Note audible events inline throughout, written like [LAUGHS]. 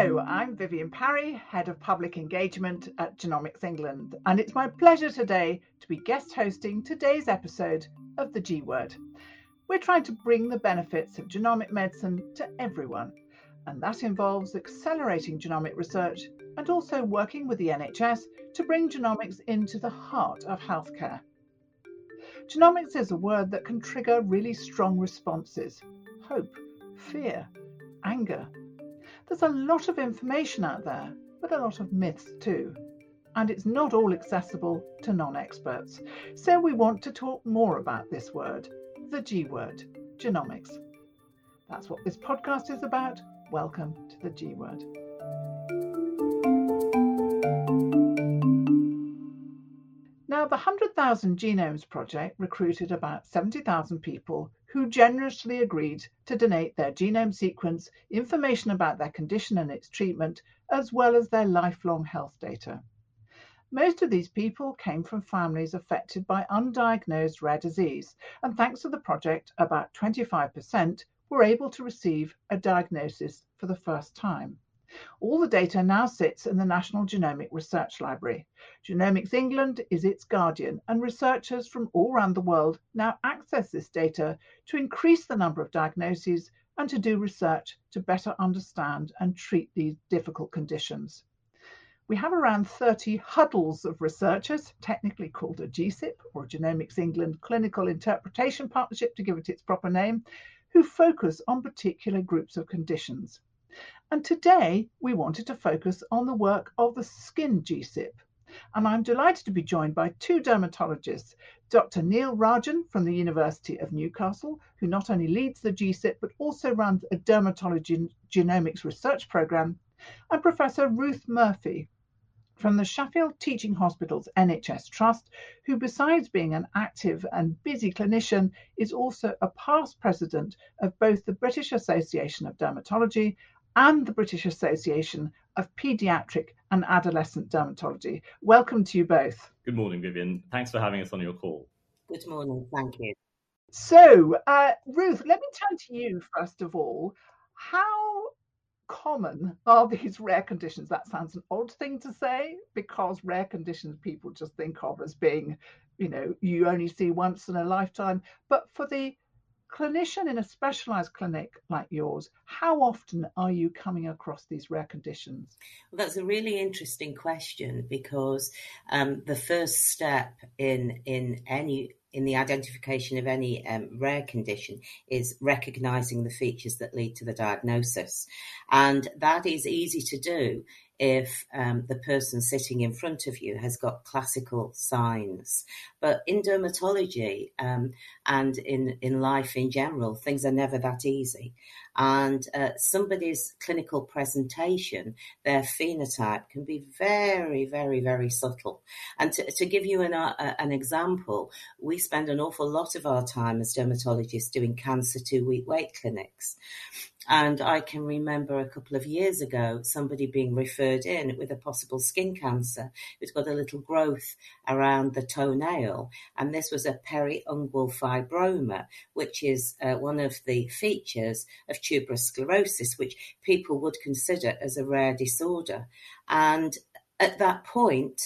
Hello, I'm Vivienne Parry, Head of Public Engagement at Genomics England, and it's my pleasure today to be guest hosting today's episode of The G Word. We're trying to bring the benefits of genomic medicine to everyone, and that involves accelerating genomic research and also working with the NHS to bring genomics into the heart of healthcare. Genomics is a word that can trigger really strong responses hope, fear, anger. There's a lot of information out there, but a lot of myths too. And it's not all accessible to non experts. So we want to talk more about this word, the G word, genomics. That's what this podcast is about. Welcome to the G word. Now, the 100,000 Genomes Project recruited about 70,000 people who generously agreed to donate their genome sequence, information about their condition and its treatment, as well as their lifelong health data. Most of these people came from families affected by undiagnosed rare disease, and thanks to the project, about 25% were able to receive a diagnosis for the first time. All the data now sits in the National Genomic Research Library. Genomics England is its guardian, and researchers from all around the world now access this data to increase the number of diagnoses and to do research to better understand and treat these difficult conditions. We have around 30 huddles of researchers, technically called a GeCIP or Genomics England Clinical Interpretation Partnership to give it its proper name, who focus on particular groups of conditions. And today we wanted to focus on the work of the Skin GeCIP. And I'm delighted to be joined by two dermatologists, Dr. Neil Rajan from the University of Newcastle, who not only leads the GeCIP but also runs a dermatology genomics research program, and Professor Ruth Murphy from the Sheffield Teaching Hospitals NHS Trust, who, besides being an active and busy clinician, is also a past president of both the British Association of Dermatology and the British Association of Paediatric and Adolescent Dermatology. Welcome to you both. Good morning, Vivienne. Thanks for having us on your call. Good morning. Thank you. So, uh, Ruth, let me turn to you first of all. How common are these rare conditions? That sounds an odd thing to say because rare conditions people just think of as being, you know, you only see once in a lifetime. But for the clinician in a specialized clinic like yours, how often are you coming across these rare conditions? Well, that's a really interesting question because um, the first step in in any in the identification of any um, rare condition is recognizing the features that lead to the diagnosis, and that is easy to do if um, the person sitting in front of you has got classical signs. But in dermatology um, and in, in life in general, things are never that easy. And uh, somebody's clinical presentation, their phenotype, can be very, very, very subtle. And to, to give you an, uh, an example, we spend an awful lot of our time as dermatologists doing cancer two week wait clinics. And I can remember a couple of years ago somebody being referred in with a possible skin cancer who's got a little growth around the toenail. And this was a periungual fibroma, which is uh, one of the features of tuberous sclerosis, which people would consider as a rare disorder. And at that point,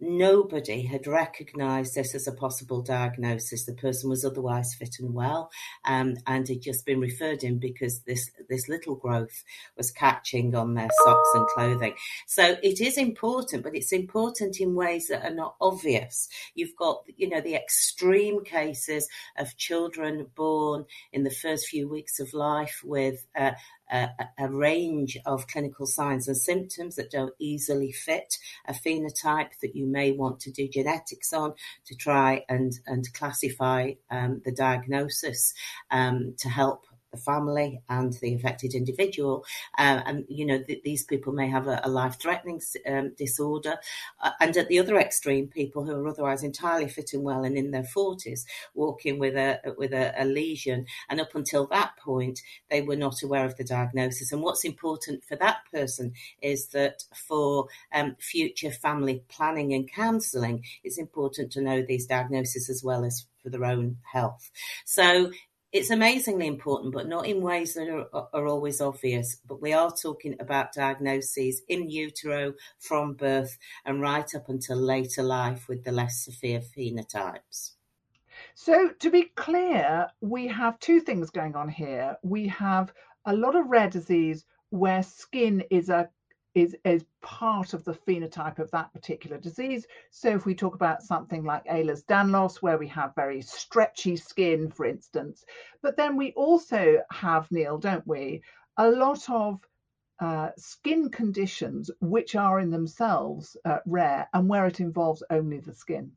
Nobody had recognised this as a possible diagnosis. The person was otherwise fit and well, um, and had just been referred in because this this little growth was catching on their socks and clothing. So it is important, but it's important in ways that are not obvious. You've got, you know, the extreme cases of children born in the first few weeks of life with uh, a, a, range of clinical signs and symptoms that don't easily fit a phenotype that you may want to do genetics on to try and, and classify um, the diagnosis um, to help the family and the affected individual. Uh, and, you know, th- these people may have a, a life threatening um, disorder. Uh, and at the other extreme, people who are otherwise entirely fit and well and in their 40s walking with a, with a, a lesion. And up until that point, they were not aware of the diagnosis. And what's important for that person is that for um, future family planning and counselling, it's important to know these diagnoses as well as for their own health. So it's amazingly important, but not in ways that are, are, always obvious. But we are talking about diagnoses in utero from birth and right up until later life with the less severe phenotypes. So, to be clear, we have two things going on here. We have a lot of rare disease where skin is a is is part of the phenotype of that particular disease. So if we talk about something like Ehlers-Danlos, where we have very stretchy skin, for instance, but then we also have, Neil, don't we, a lot of uh, skin conditions which are in themselves uh, rare and where it involves only the skin.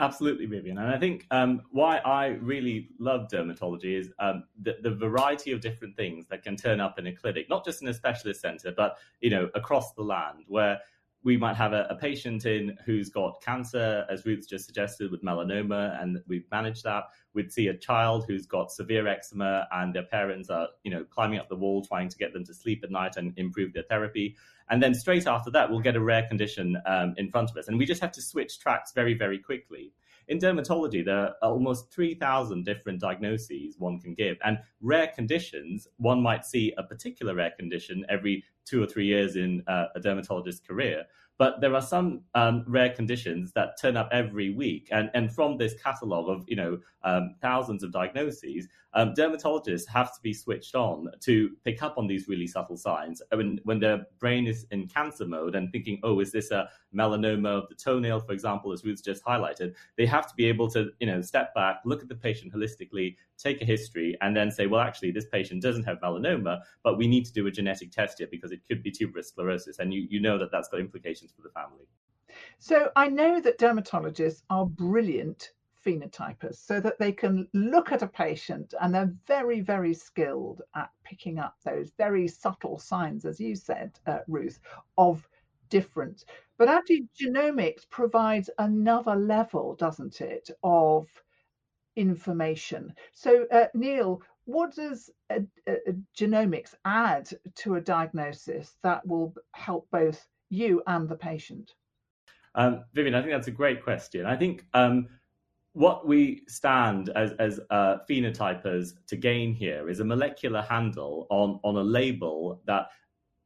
Absolutely, Vivienne. And I think um, why I really love dermatology is um, the, the, variety of different things that can turn up in a clinic, not just in a specialist center, but you know across the land, where we might have a, a, patient in who's got cancer, as Ruth just suggested, with melanoma, and we've managed that. We'd see a child who's got severe eczema, and their parents are, you know, climbing up the wall trying to get them to sleep at night and improve their therapy. And then straight after that, we'll get a rare condition um, in front of us, and we just have to switch tracks very, very quickly. In dermatology, there are almost 3,000 different diagnoses one can give. And rare conditions, one might see a particular rare condition every two or three years in uh, a dermatologist's career. But there are some um, rare conditions that turn up every week, and and from this catalogue of you know um, thousands of diagnoses, um, dermatologists have to be switched on to pick up on these really subtle signs. When when their brain is in cancer mode and thinking, oh, is this a melanoma of the toenail, for example, as Ruth just highlighted, they have to be able to you know step back, look at the patient holistically, take a history, and then say, well, actually, this patient doesn't have melanoma, but we need to do a genetic test here because it could be tuberous sclerosis, and you you know that that's got implications for the family. So I know that dermatologists are brilliant phenotypers so that they can look at a patient and they're very, very skilled at picking up those very subtle signs, as you said, uh, Ruth, of difference. But genomics provides another level, doesn't it, of information. So, uh, Neil, what does a, a, a genomics add to a diagnosis that will help both you and the patient? Um, Vivienne, I think that's a great question. I think um, what we stand as, as uh, phenotypers to gain here is a molecular handle on, on a label that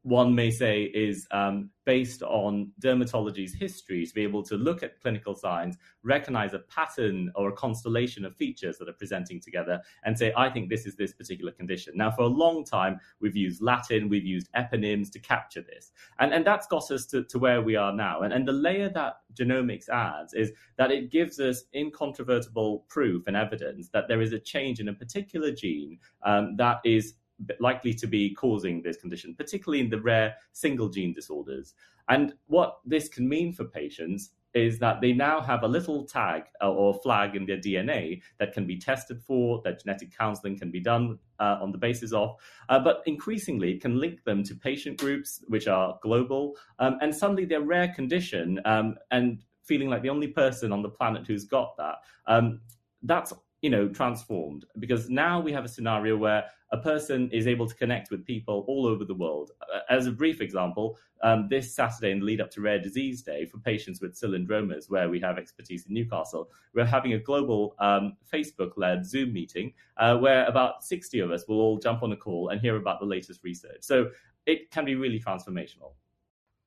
one may say is um, based on dermatology's history to be able to look at clinical signs, recognize a pattern or a constellation of features that are presenting together, and say, I think this is this particular condition. Now, for a long time, we've used Latin, we've used eponyms to capture this. And, and that's got us to, to where we are now. And, and the layer that genomics adds is that it gives us incontrovertible proof and evidence that there is a change in a particular gene um, that is likely to be causing this condition, particularly in the rare single gene disorders. And what this can mean for patients is that they now have a little tag uh, or flag in their DNA that can be tested for, that genetic counseling can be done uh, on the basis of, uh, but increasingly it can link them to patient groups which are global, um, and suddenly their rare condition um, and feeling like the only person on the planet who's got that. Um, that's you know transformed because now we have a scenario where a person is able to connect with people all over the world. Uh, as a brief example, um, this Saturday in the lead up to Rare Disease Day for patients with cylindromas, where we have expertise in Newcastle, we're having a global um, Facebook led Zoom meeting uh, where about 60 of us will all jump on a call and hear about the latest research. So it can be really transformational.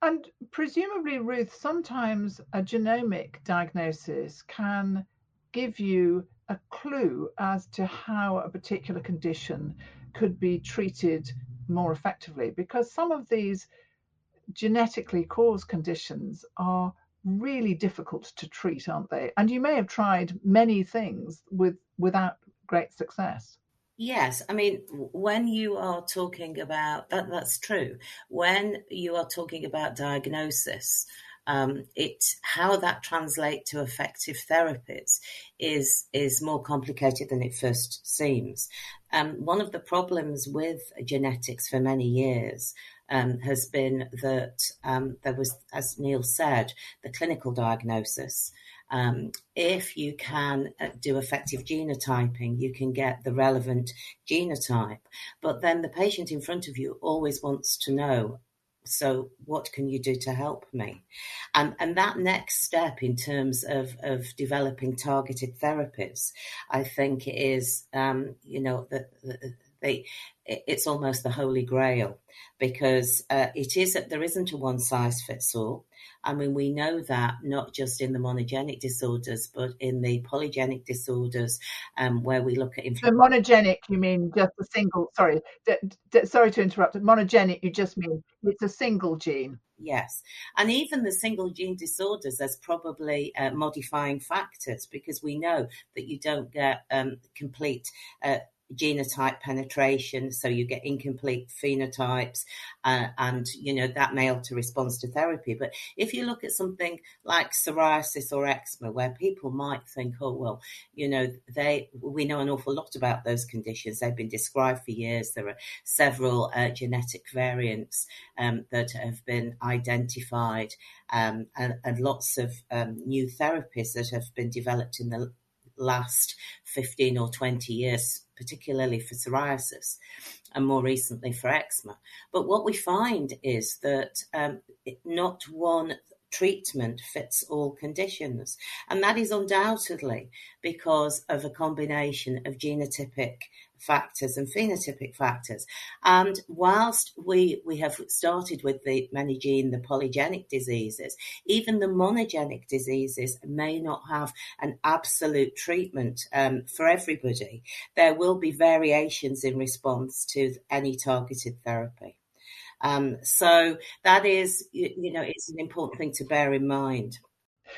And presumably, Ruth, sometimes a genomic diagnosis can give you a clue as to how a particular condition could be treated more effectively because some of these genetically caused conditions are really difficult to treat aren't they and you may have tried many things with without great success Yes, I mean, when you are talking about that, that's true. When you are talking about diagnosis, um, it how that translates to effective therapies is is more complicated than it first seems. Um, one of the problems with genetics for many years um, has been that um, there was, as Neil said, the clinical diagnosis. Um, if you can uh, do effective genotyping, you can get the relevant genotype. But then the patient in front of you always wants to know so what can you do to help me? And and that next step in terms of of developing targeted therapies, I think is um, you know the, the they it's almost the holy grail because uh, it is there isn't a one size fits all. I mean, we know that not just in the monogenic disorders, but in the polygenic disorders, um, where we look at inflammation. So monogenic, you mean just a single? Sorry, d- d- sorry to interrupt. Monogenic, you just mean it's a single gene. Yes, and even the single gene disorders, there's probably uh, modifying factors because we know that you don't get um, complete uh, genotype penetration, so you get incomplete phenotypes, uh, and you know that may alter response to therapy. But if you look at something like psoriasis or eczema, where people might think, oh well, you know, they we know an awful lot about those conditions. They've been described for years. There are several uh, genetic variants um, that have been identified, um, and, and, lots of um, new therapies that have been developed in the last 15 or 20 years, particularly for psoriasis and more recently for eczema. But what we find is that um, not one treatment fits all conditions. And that is undoubtedly because of a combination of genotypic factors and phenotypic factors. And whilst we, we have started with the many gene, the polygenic diseases, even the monogenic diseases may not have an absolute treatment um, for everybody. There will be variations in response to any targeted therapy. Um, so that is, you, you know, it's an important thing to bear in mind.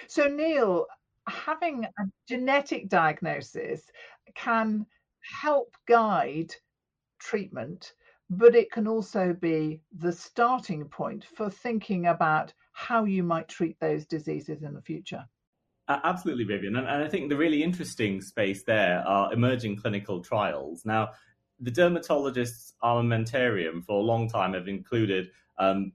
So Neil, having a genetic diagnosis can help guide treatment, but it can also be the starting point for thinking about how you might treat those diseases in the future. Absolutely, Vivienne. And, and, I think the really interesting space there are emerging clinical trials. Now, the dermatologists' armamentarium for a long time have included um,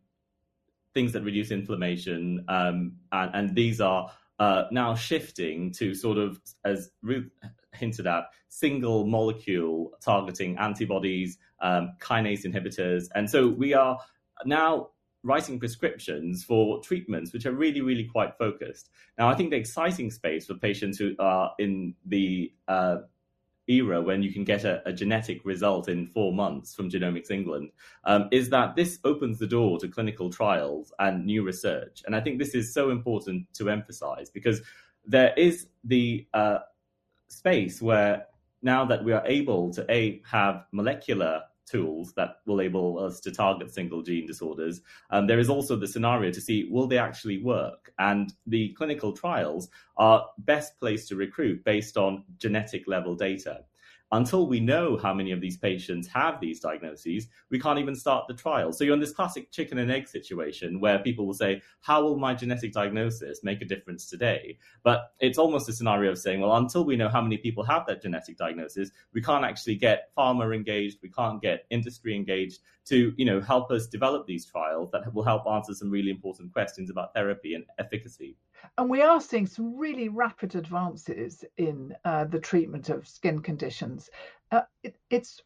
things that reduce inflammation, um, and, and, these are uh, now shifting to sort of, as Ruth hinted at, single molecule targeting antibodies, um, kinase inhibitors. And so we are now writing prescriptions for treatments which are really, really quite focused. Now, I think the exciting space for patients who are in the uh, era when you can get a, a, genetic result in four months from Genomics England um, is that this opens the door to clinical trials and new research. And I think this is so important to emphasize because there is the uh, space where now that we are able to a have molecular tools that will enable us to target single gene disorders. Um, there is also the scenario to see will they actually work, and the clinical trials are best placed to recruit based on genetic level data until we know how many of these patients have these diagnoses, we can't even start the trial. So you're in this classic chicken and egg situation where people will say, How will my genetic diagnosis make a difference today? But it's almost a scenario of saying, Well, until we know how many people have that genetic diagnosis, we can't actually get pharma engaged, we can't get industry engaged to you know help us develop these trials that will help answer some really important questions about therapy and efficacy. And we are seeing some really rapid advances in uh, the treatment of skin conditions. Uh, it, it's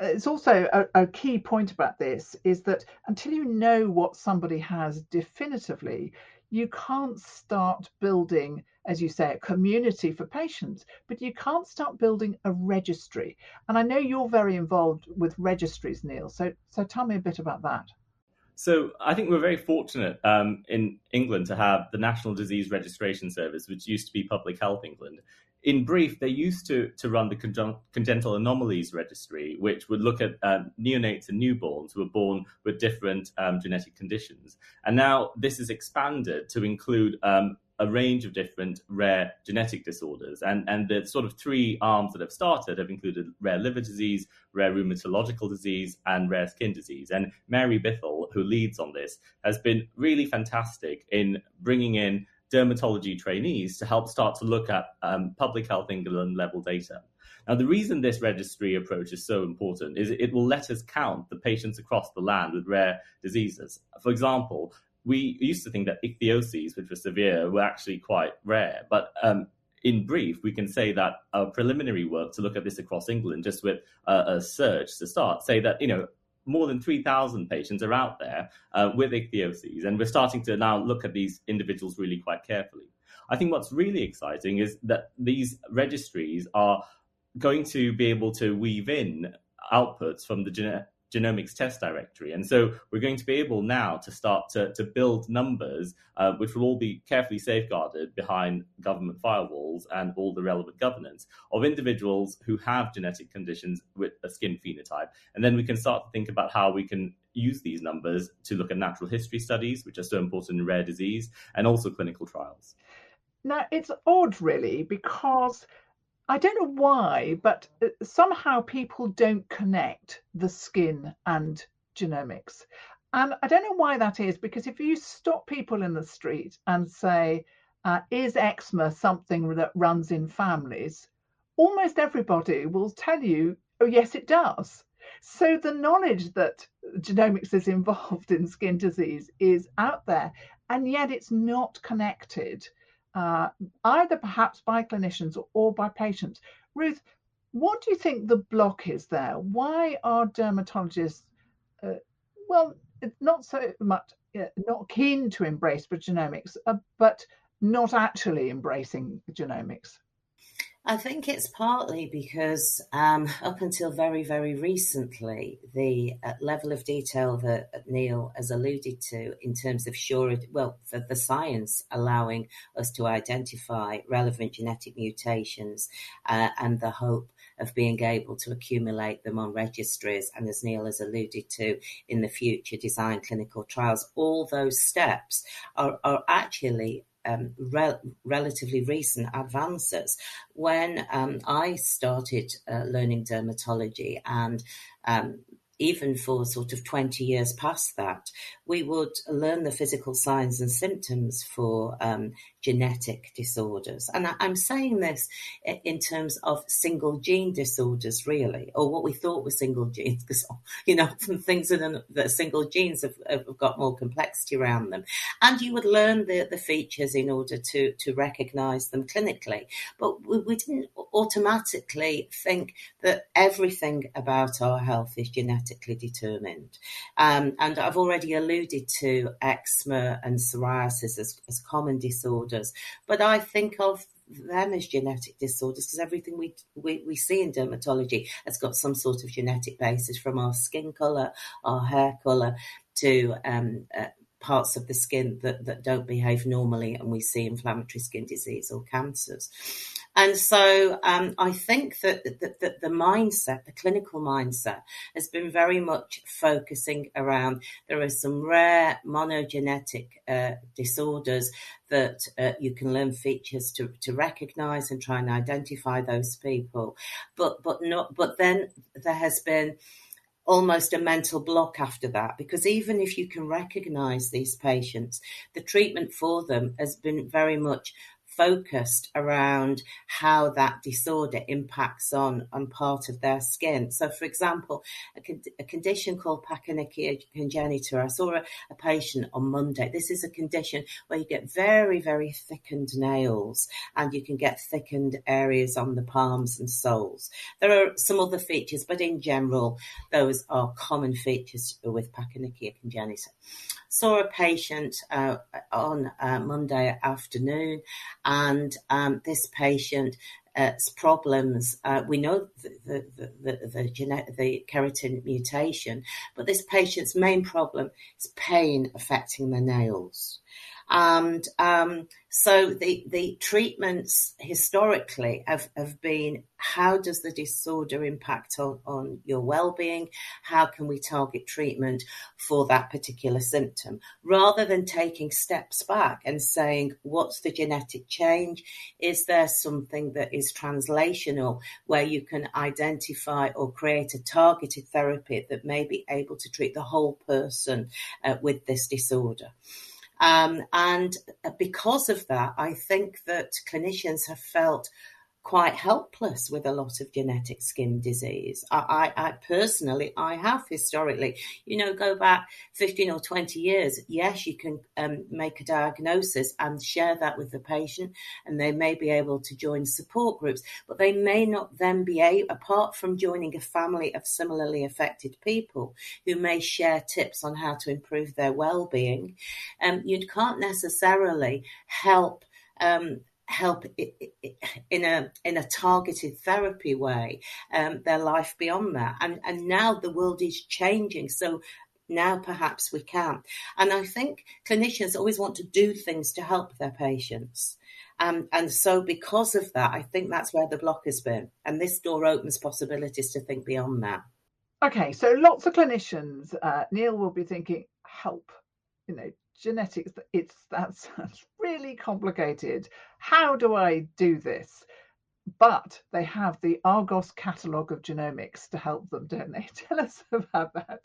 it's also a, a, key point about this is that until you know what somebody has definitively, you can't start building, as you say, a community for patients, but you can't start building a registry. And I know you're very involved with registries, Neil. So so tell me a bit about that. So I think we're very fortunate um, in England to have the National Disease Registration Service, which used to be Public Health England. In brief, they used to, to run the Congen- Congenital Anomalies Registry, which would look at um, neonates and newborns who were born with different um, genetic conditions. And now this is expanded to include um, a range of different rare genetic disorders. And, and the sort of three arms that have started have included rare liver disease, rare rheumatological disease, and rare skin disease. And Mary Bithell, who leads on this, has been really fantastic in bringing in dermatology trainees to help start to look at um, public health England level data. Now, the reason this registry approach is so important is it will let us count the patients across the land with rare diseases. For example, we used to think that ichthyoses, which were severe, were actually quite rare. But um, in brief, we can say that our preliminary work to look at this across England, just with a search to start, say that you know more than 3,000 patients are out there uh, with ichthyoses, and we're starting to now look at these individuals really quite carefully. I think what's really exciting is that these registries are going to be able to weave in outputs from the genomics test directory. And so we're going to be able now to start to, to build numbers, uh, which will all be carefully safeguarded behind government firewalls and all the relevant governance of individuals who have genetic conditions with a skin phenotype. And then we can start to think about how we can use these numbers to look at natural history studies, which are so important in rare disease, and also clinical trials. Now, it's odd, really, because I don't know why, but uh, somehow people don't connect the skin and genomics. And I don't know why that is, because if you stop people in the street and say, uh, is eczema something that runs in families? Almost everybody will tell you, oh, yes, it does. So the knowledge that genomics is [LAUGHS] involved in skin disease is out there, and yet it's not connected uh, either perhaps by clinicians or, by patients. Ruth, what do you think the block is there? Why are dermatologists, uh, well, not so much uh, not keen to embrace genomics, uh, but not actually embracing genomics? I think it's partly because um, up until very, very recently, the uh, level of detail that Neil has alluded to in terms of sure, well, for the science allowing us to identify relevant genetic mutations uh, and the hope of being able to accumulate them on registries and as Neil has alluded to in the future design clinical trials, all those steps are, are actually um, relatively recent advances. When um, I started uh, learning dermatology and um, even for sort of 20 years past that, we would learn the physical signs and symptoms for um, genetic disorders. And I, am saying this in terms of single gene disorders, really, or what we thought were single genes, because, [LAUGHS] you know, things that are, that are single genes have, have, got more complexity around them. And you would learn the, the features in order to, to recognize them clinically. But we, we didn't automatically think that everything about our health is genetically determined. Um, and I've already alluded to eczema and psoriasis as, as common disorders, but I think of them as genetic disorders because everything we, we, we see in dermatology has got some sort of genetic basis from our skin color, our hair color, to um, uh, parts of the skin that, that don't behave normally, and we see inflammatory skin disease or cancers. And so um, I think that, that, the mindset, the clinical mindset, has been very much focusing around there are some rare monogenetic uh, disorders that uh, you can learn features to, to recognize and try and identify those people. But but not but then there has been almost a mental block after that because even if you can recognize these patients, the treatment for them has been very much focused around how that disorder impacts on, on part of their skin. So, for example, a, con- a condition called pachyonychia congenita, I saw a, a, patient on Monday. This is a condition where you get very, very thickened nails and you can get thickened areas on the palms and soles. There are some other features, but in general, those are common features with pachyonychia congenita saw a patient uh, on uh, Monday afternoon, and um, this patient uh, problems. Uh, we know the the the, the, the keratin mutation, but this patient's main problem is pain affecting the nails. And um, so the, the treatments historically have, have been how does the disorder impact on, on your well-being? How can we target treatment for that particular symptom? Rather than taking steps back and saying, what's the genetic change? Is there something that is translational where you can identify or create a targeted therapy that may be able to treat the whole person uh, with this disorder? Um, and because of that, I think that clinicians have felt quite helpless with a lot of genetic skin disease. I, I, I, personally, I have historically, you know, go back 15 or 20 years. Yes, you can um, make a diagnosis and share that with the patient, and they may be able to join support groups, but they may not then be able, apart from joining a family of similarly affected people who may share tips on how to improve their well-being, um, you can't necessarily help um, help in a in a targeted therapy way um, their life beyond that. And and now the world is changing so now perhaps we can. And i think clinicians always want to do things to help their patients. Um, and so because of that i think that's where the block has been. And this door opens possibilities to think beyond that. Okay so lots of clinicians uh, neil will be thinking help you know genetics it's that's, that's [LAUGHS] really complicated. How do i do this? But they have the argos catalogue of genomics to help them don't they? [LAUGHS] Tell us about that.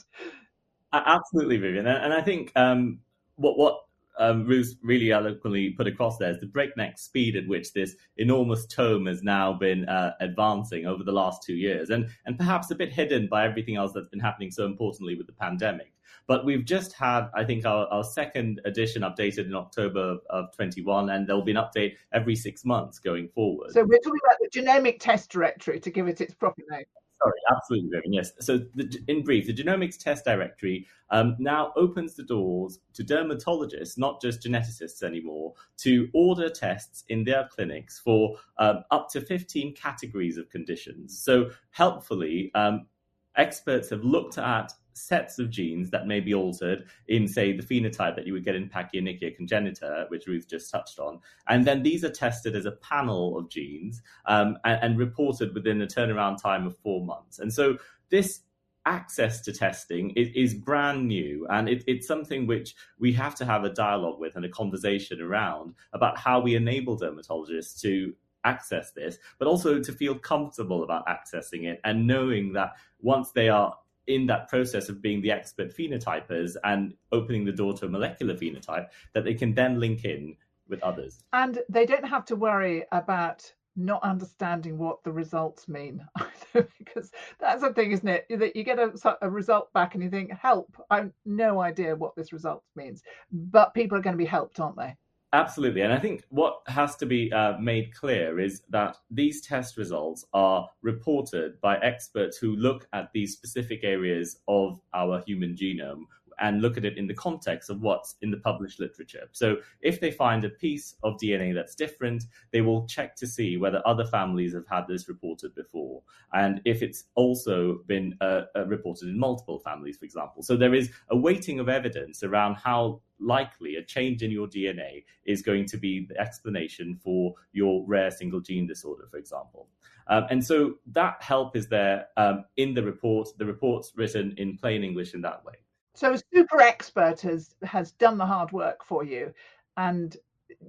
Absolutely vivienne. And i think um, what what um, Ruth really eloquently put across there is the breakneck speed at which this enormous tome has now been uh, advancing over the last two years, and and perhaps a bit hidden by everything else that's been happening so importantly with the pandemic. But we've just had, I think, our, our second edition updated in October of 21, and there'll be an update every six months going forward. So we're talking about the genomic test directory to give it its proper name. Sorry, absolutely. Yes. So, the, in brief, the genomics test directory um, now opens the doors to dermatologists, not just geneticists anymore, to order tests in their clinics for um, up to 15 categories of conditions. So, helpfully, um, experts have looked at sets of genes that may be altered in, say, the phenotype that you would get in Pachyonychia congenita, which Ruth just touched on. And then these are tested as a panel of genes um, and, and reported within a turnaround time of four months. And so this access to testing is, is brand new and it, it's something which we have to have a dialogue with and a conversation around about how we enable dermatologists to access this but also to feel comfortable about accessing it and knowing that once they are in that process of being the expert phenotypers and opening the door to a molecular phenotype that they can then link in with others. And they don't have to worry about not understanding what the results mean [LAUGHS] either, because that's the thing isn't it? That you get a, a, result back and you think help i have no idea what this result means. But people are going to be helped aren't they Absolutely. And I think what has to be uh, made clear is that these test results are reported by experts who look at these specific areas of our human genome and look at it in the context of what's in the published literature. So if they find a piece of DNA that's different, they will check to see whether other families have had this reported before, and if it's also been uh, uh, reported in multiple families, for example. So there is a weighting of evidence around how likely a change in your DNA is going to be the explanation for your rare single gene disorder, for example. Um, and so that help is there um, in the report. The report's written in plain English in that way. So a super expert has has done the hard work for you, and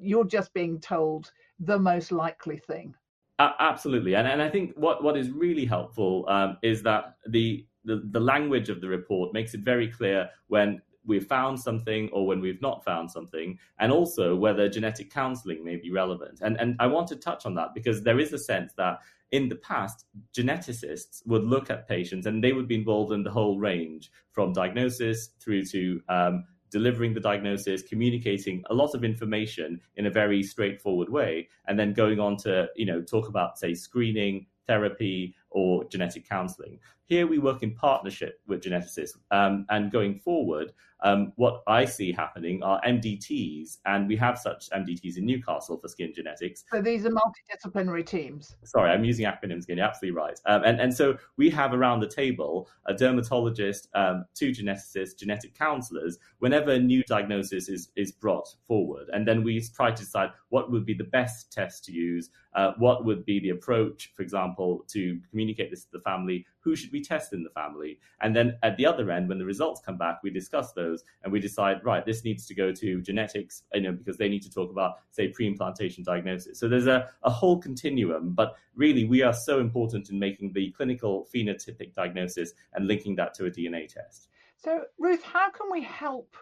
you're just being told the most likely thing. Uh, absolutely, and and I think what what is really helpful um, is that the, the the language of the report makes it very clear when we've found something or when we've not found something, and also whether genetic counseling may be relevant. And and I want to touch on that because there is a sense that in the past, geneticists would look at patients and they would be involved in the whole range from diagnosis through to um, delivering the diagnosis, communicating a lot of information in a very straightforward way, and then going on to you know talk about say screening, therapy, or genetic counseling. Here we work in partnership with geneticists, um, and going forward, um, what I see happening are MDTs, and we have such MDTs in Newcastle for skin genetics. So these are multidisciplinary teams. Sorry, I'm using acronyms again. You're absolutely right. Um, and, and so we have around the table a dermatologist, um, two geneticists, genetic counselors, whenever a new diagnosis is, is brought forward. And then we try to decide what would be the best test to use, uh, what would be the approach, for example, to communicate this to the family, who should we test in the family? And then at the other end, when the results come back, we discuss those and we decide, right, this needs to go to genetics, you know, because they need to talk about, say, pre-implantation diagnosis. So there's a, a whole continuum, but really we are so important in making the clinical phenotypic diagnosis and linking that to a DNA test. So Ruth, how can we help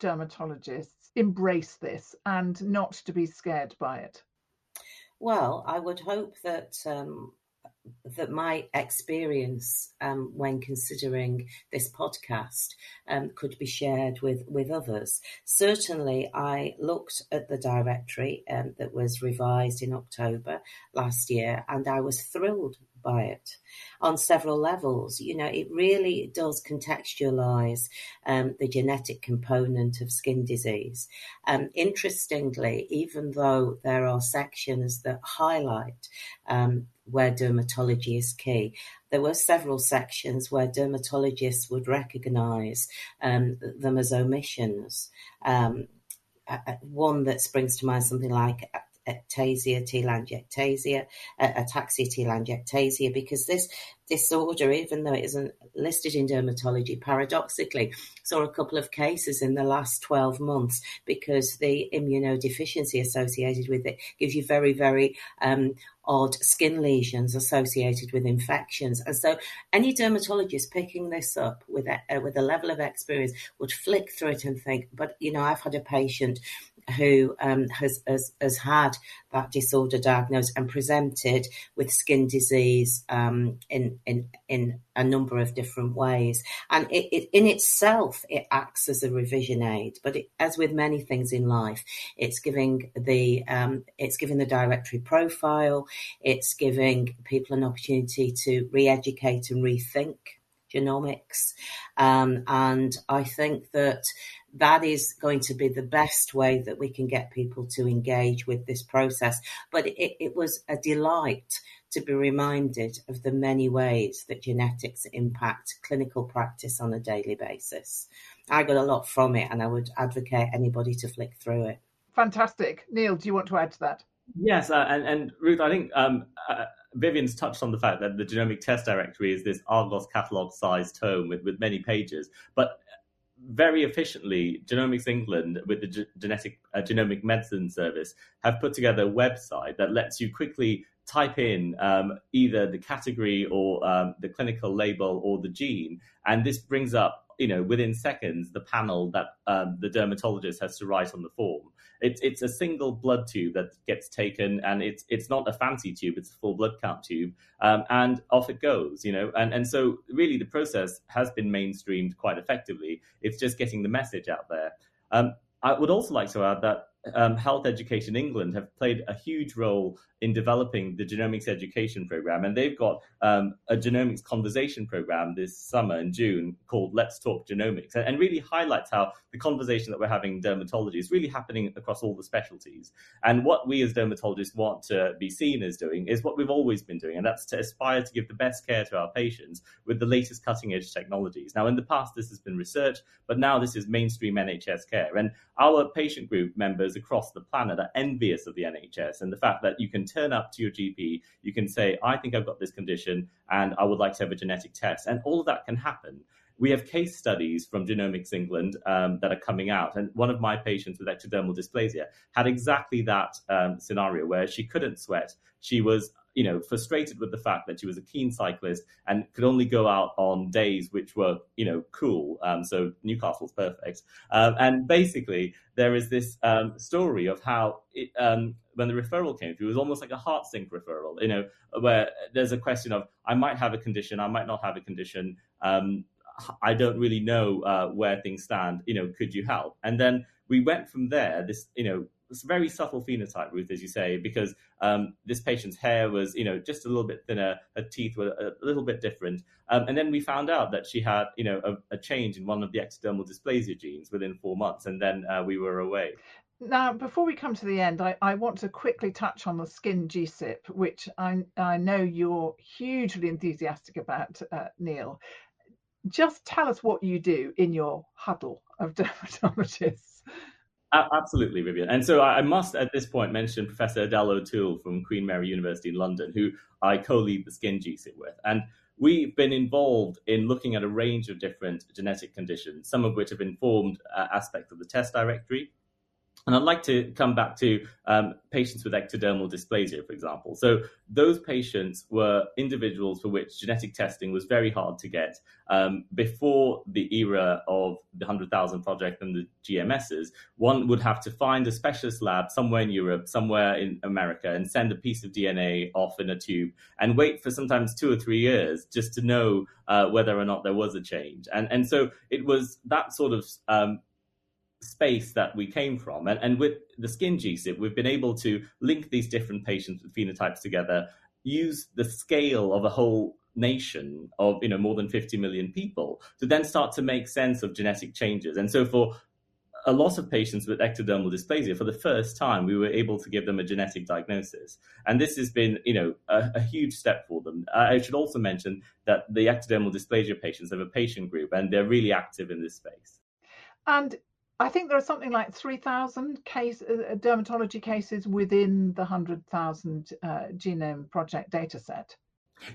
dermatologists embrace this and not to be scared by it? Well, I would hope that um, that my experience um, when considering this podcast um, could be shared with, with others. Certainly, I looked at the directory um, that was revised in October last year and I was thrilled by it on several levels. You know, it really does contextualize um, the genetic component of skin disease. Um, interestingly, even though there are sections that highlight um, where dermatology is key. There were several sections where dermatologists would recognise um, them as omissions. Um, one that springs to mind something like ectasia, telangiectasia, ataxia telangiectasia, because this disorder, even though it isn't listed in dermatology, paradoxically saw a couple of cases in the last 12 months because the immunodeficiency associated with it gives you very, very um, odd skin lesions associated with infections. And so any dermatologist picking this up with a, uh, with a level of experience would flick through it and think, but you know, I've had a patient who um, has, has, has had that disorder diagnosed and presented with skin disease um, in, in in a number of different ways. And it, it, in itself, it acts as a revision aid. But it, as with many things in life, it's giving the um, it's giving the directory profile. It's giving people an opportunity to re-educate and rethink genomics. Um, and I think that that is going to be the best way that we can get people to engage with this process. But it, it was a delight to be reminded of the many ways that genetics impact clinical practice on a daily basis. I got a lot from it, and I would advocate anybody to flick through it. Fantastic. Neil, do you want to add to that? Yes, uh, and, and Ruth, I think um, uh, Vivienne's touched on the fact that the genomic test directory is this Argos catalog sized tome with, with many pages. But very efficiently, Genomics England, with the G- genetic uh, genomic medicine service, have put together a website that lets you quickly type in um, either the category or um, the clinical label or the gene, and this brings up, you know, within seconds, the panel that um, the dermatologist has to write on the form. It's it's a single blood tube that gets taken, and it's it's not a fancy tube; it's a full blood count tube, um, and off it goes. You know, and and so really the process has been mainstreamed quite effectively. It's just getting the message out there. Um, I would also like to add that um, Health Education England have played a huge role in developing the genomics education program. And they've got um, a genomics conversation program this summer in June called Let's Talk Genomics, and, really highlights how the conversation that we're having in dermatology is really happening across all the specialties. And what we as dermatologists want to be seen as doing is what we've always been doing, and that's to aspire to give the best care to our patients with the latest cutting edge technologies. Now, in the past, this has been research, but now this is mainstream NHS care. And our patient group members across the planet are envious of the NHS and the fact that you can turn up to your GP, you can say, I think I've got this condition and I would like to have a genetic test. And all of that can happen. We have case studies from Genomics England um, that are coming out. And one of my patients with ectodermal dysplasia had exactly that um, scenario where she couldn't sweat. She was you know, frustrated with the fact that she was a keen cyclist and could only go out on days which were, you know, cool. Um, so Newcastle's perfect. Um, and basically, there is this um, story of how it, um, when the referral came through, it was almost like a heart sink referral, you know, where there's a question of, I might have a condition, I might not have a condition. Um, I don't really know uh, where things stand. You know, could you help? And then we went from there. This, you know, it's a very subtle phenotype, Ruth, as you say, because um, this patient's hair was, you know, just a little bit thinner, her teeth were a little bit different, um, and then we found out that she had, you know, a, a, change in one of the ectodermal dysplasia genes within four months, and then uh, we were away. Now, before we come to the end, I, I want to quickly touch on the skin GeCIP, which I, I know you're hugely enthusiastic about, uh, Neil. Just tell us what you do in your huddle of [LAUGHS] dermatologists. Absolutely, Vivienne. And so I must at this point mention Professor Edel O'Toole from Queen Mary University in London, who I co lead the Skin GeCIP with. And we've been involved in looking at a range of different genetic conditions, some of which have informed uh, aspects of the test directory. And I'd like to come back to um, patients with ectodermal dysplasia, for example. So those patients were individuals for which genetic testing was very hard to get. Um, before the era of the 100,000 Project and the GMSs, one would have to find a specialist lab somewhere in Europe, somewhere in America, and send a piece of DNA off in a tube and wait for sometimes two or three years just to know uh, whether or not there was a change. And, and so it was that sort of um, space that we came from. And, and with the skin GeCIP, we've been able to link these different patients with phenotypes together, use the scale of a whole nation of you know more than 50 million people to then start to make sense of genetic changes. And so for a lot of patients with ectodermal dysplasia, for the first time, we were able to give them a genetic diagnosis. And this has been, you know, a, a, huge step for them. I should also mention that the ectodermal dysplasia patients have a patient group and they're really active in this space. And I think there are something like 3,000 case, uh, dermatology cases within the 100,000 uh, genome project dataset.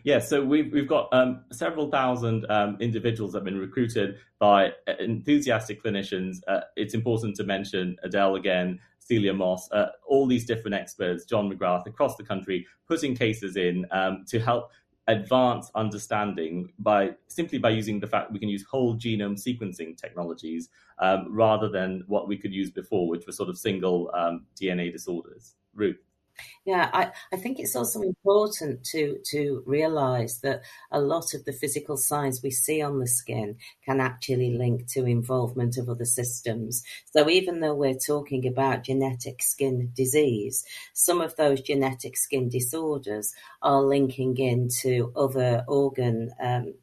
Yeah, so we've we've got um, several thousand um, individuals that have been recruited by uh, enthusiastic clinicians. Uh, it's important to mention Edel again, Celia Moss, uh, all these different experts, John McGrath across the country, putting cases in um, to help advance understanding by simply by using the fact we can use whole genome sequencing technologies um, rather than what we could use before, which was sort of single um, DNA disorders. Ruth. Yeah, I, I think it's also important to to realize that a lot of the physical signs we see on the skin can actually link to involvement of other systems. So even though we're talking about genetic skin disease, some of those genetic skin disorders are linking into other organ um,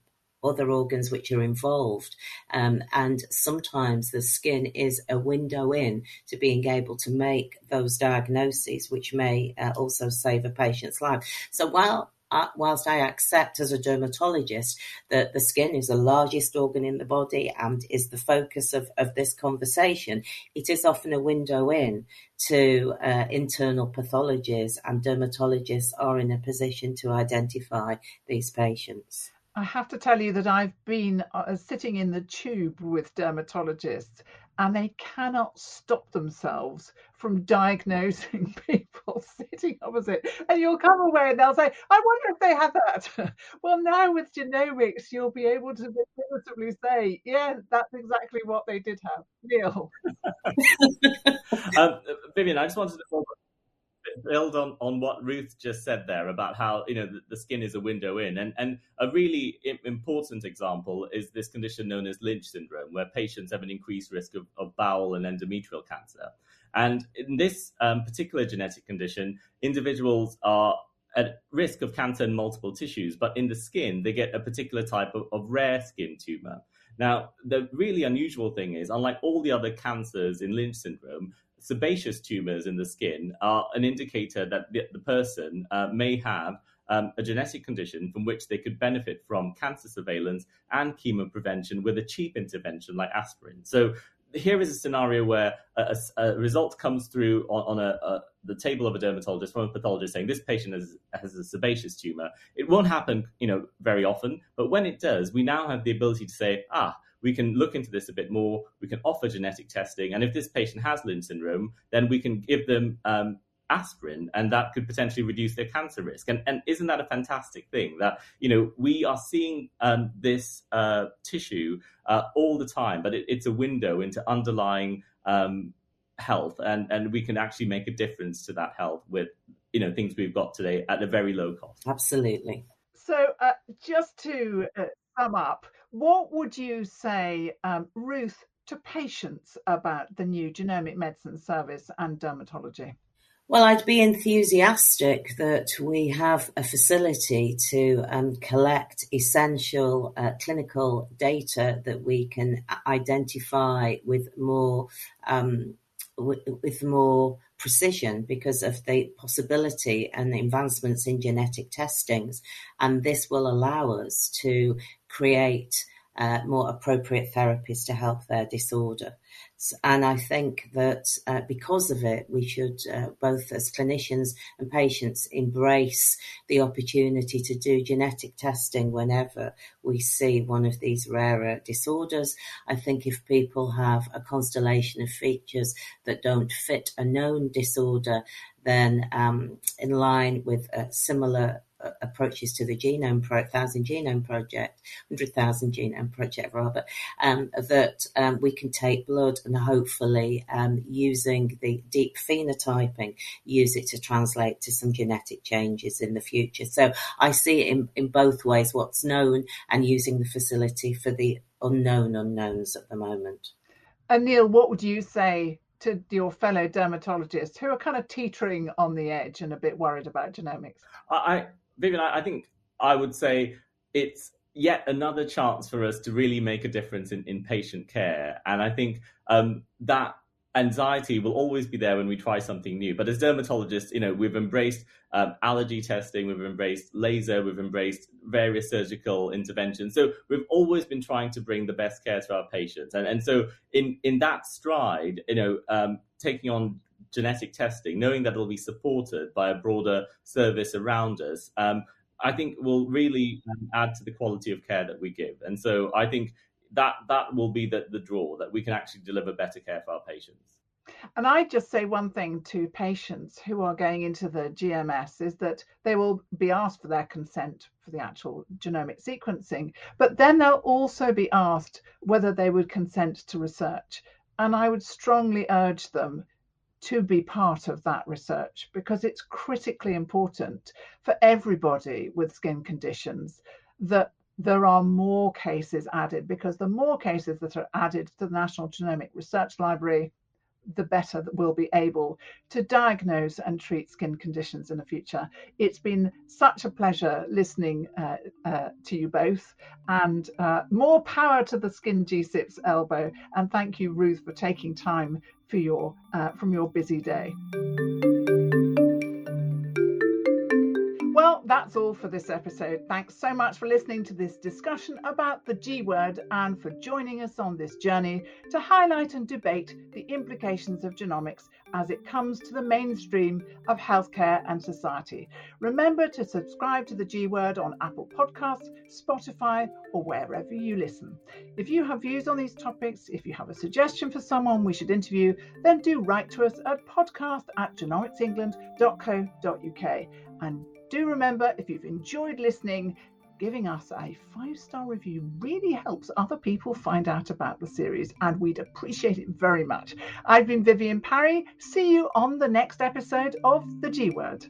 other organs which are involved. Um, and sometimes the skin is a window in to being able to make those diagnoses, which may uh, also save a patient's life. So while uh, whilst I accept as a dermatologist that the skin is the largest organ in the body and is the focus of, of this conversation, it is often a window in to uh, internal pathologies, and dermatologists are in a position to identify these patients. I have to tell you that I've been uh, sitting in the tube with dermatologists and they cannot stop themselves from diagnosing [LAUGHS] people sitting opposite. And you'll come away and they'll say, I wonder if they have that. [LAUGHS] well, now with genomics, you'll be able to definitively say, yeah, that's exactly what they did have. Neil. [LAUGHS] um, Vivienne, I just wanted to build on, on what Ruth just said there about how you know the, the skin is a window in, and and a really important example is this condition known as Lynch syndrome, where patients have an increased risk of, of bowel and endometrial cancer. And in this um, particular genetic condition, individuals are at risk of cancer in multiple tissues, but in the skin, they get a particular type of, of rare skin tumor. Now, the really unusual thing is, unlike all the other cancers in Lynch syndrome, sebaceous tumors in the skin are an indicator that the, the person uh, may have um, a genetic condition from which they could benefit from cancer surveillance and chemo prevention with a cheap intervention like aspirin. So here is a scenario where a, a, a result comes through on, on a, a, the table of a dermatologist from a pathologist saying this patient has, has a sebaceous tumor. It won't happen, you know, very often, but when it does, we now have the ability to say, ah, we can look into this a bit more. We can offer genetic testing, and if this patient has Lynch syndrome, then we can give them um, aspirin, and that could potentially reduce their cancer risk. And, and isn't that a fantastic thing that you know we are seeing um, this uh, tissue uh, all the time, but it, it's a window into underlying um, health, and and we can actually make a difference to that health with you know things we've got today at a very low cost. Absolutely. So uh, just to uh, sum up, what would you say, um, Ruth, to patients about the new genomic medicine service and dermatology? Well, I'd be enthusiastic that we have a facility to um, collect essential uh, clinical data that we can identify with more um, with, with more precision because of the possibility and the advancements in genetic testings. And this will allow us to create uh, more appropriate therapies to help their disorder. And I think that uh, because of it, we should uh, both as clinicians and patients embrace the opportunity to do genetic testing whenever we see one of these rarer disorders. I think if people have a constellation of features that don't fit a known disorder, then um, in line with a similar approaches to the genome pro- thousand genome project, hundred thousand genome project rather, um, that um, we can take blood and hopefully um, using the deep phenotyping, use it to translate to some genetic changes in the future. So I see it in, in both ways: what's known and using the facility for the unknown unknowns at the moment. And Neil, what would you say to your fellow dermatologists who are kind of teetering on the edge and a bit worried about genomics? I, Vivienne, I, I think I would say it's yet another chance for us to really make a difference in, in patient care. And I think um, that anxiety will always be there when we try something new. But as dermatologists, you know, we've embraced um, allergy testing, we've embraced laser, we've embraced various surgical interventions. So we've always been trying to bring the best care to our patients. And and so in in that stride, you know, um, taking on genetic testing, knowing that it'll be supported by a broader service around us, um, I think will really um, add to the quality of care that we give. And so I think that that will be the, the draw that we can actually deliver better care for our patients. And I just say one thing to patients who are going into the GMS is that they will be asked for their consent for the actual genomic sequencing, but then they'll also be asked whether they would consent to research. And I would strongly urge them to be part of that research because it's critically important for everybody with skin conditions that there are more cases added because the more cases that are added to the National Genomic Research Library, the better that we'll be able to diagnose and treat skin conditions in the future. It's been such a pleasure listening uh, uh, to you both, and uh, more power to the Skin GeCIP's elbow. And thank you, Ruth, for taking time for your uh, from your busy day. That's all for this episode. Thanks so much for listening to this discussion about the G word and for joining us on this journey to highlight and debate the implications of genomics as it comes to the mainstream of healthcare and society. Remember to subscribe to the G Word on Apple Podcasts, Spotify, or wherever you listen. If you have views on these topics, if you have a suggestion for someone we should interview, then do write to us at podcast at genomicsengland.co.uk. And do remember, if you've enjoyed listening, giving us a five star review really helps other people find out about the series, and we'd appreciate it very much. I've been Vivienne Parry. See you on the next episode of The G Word.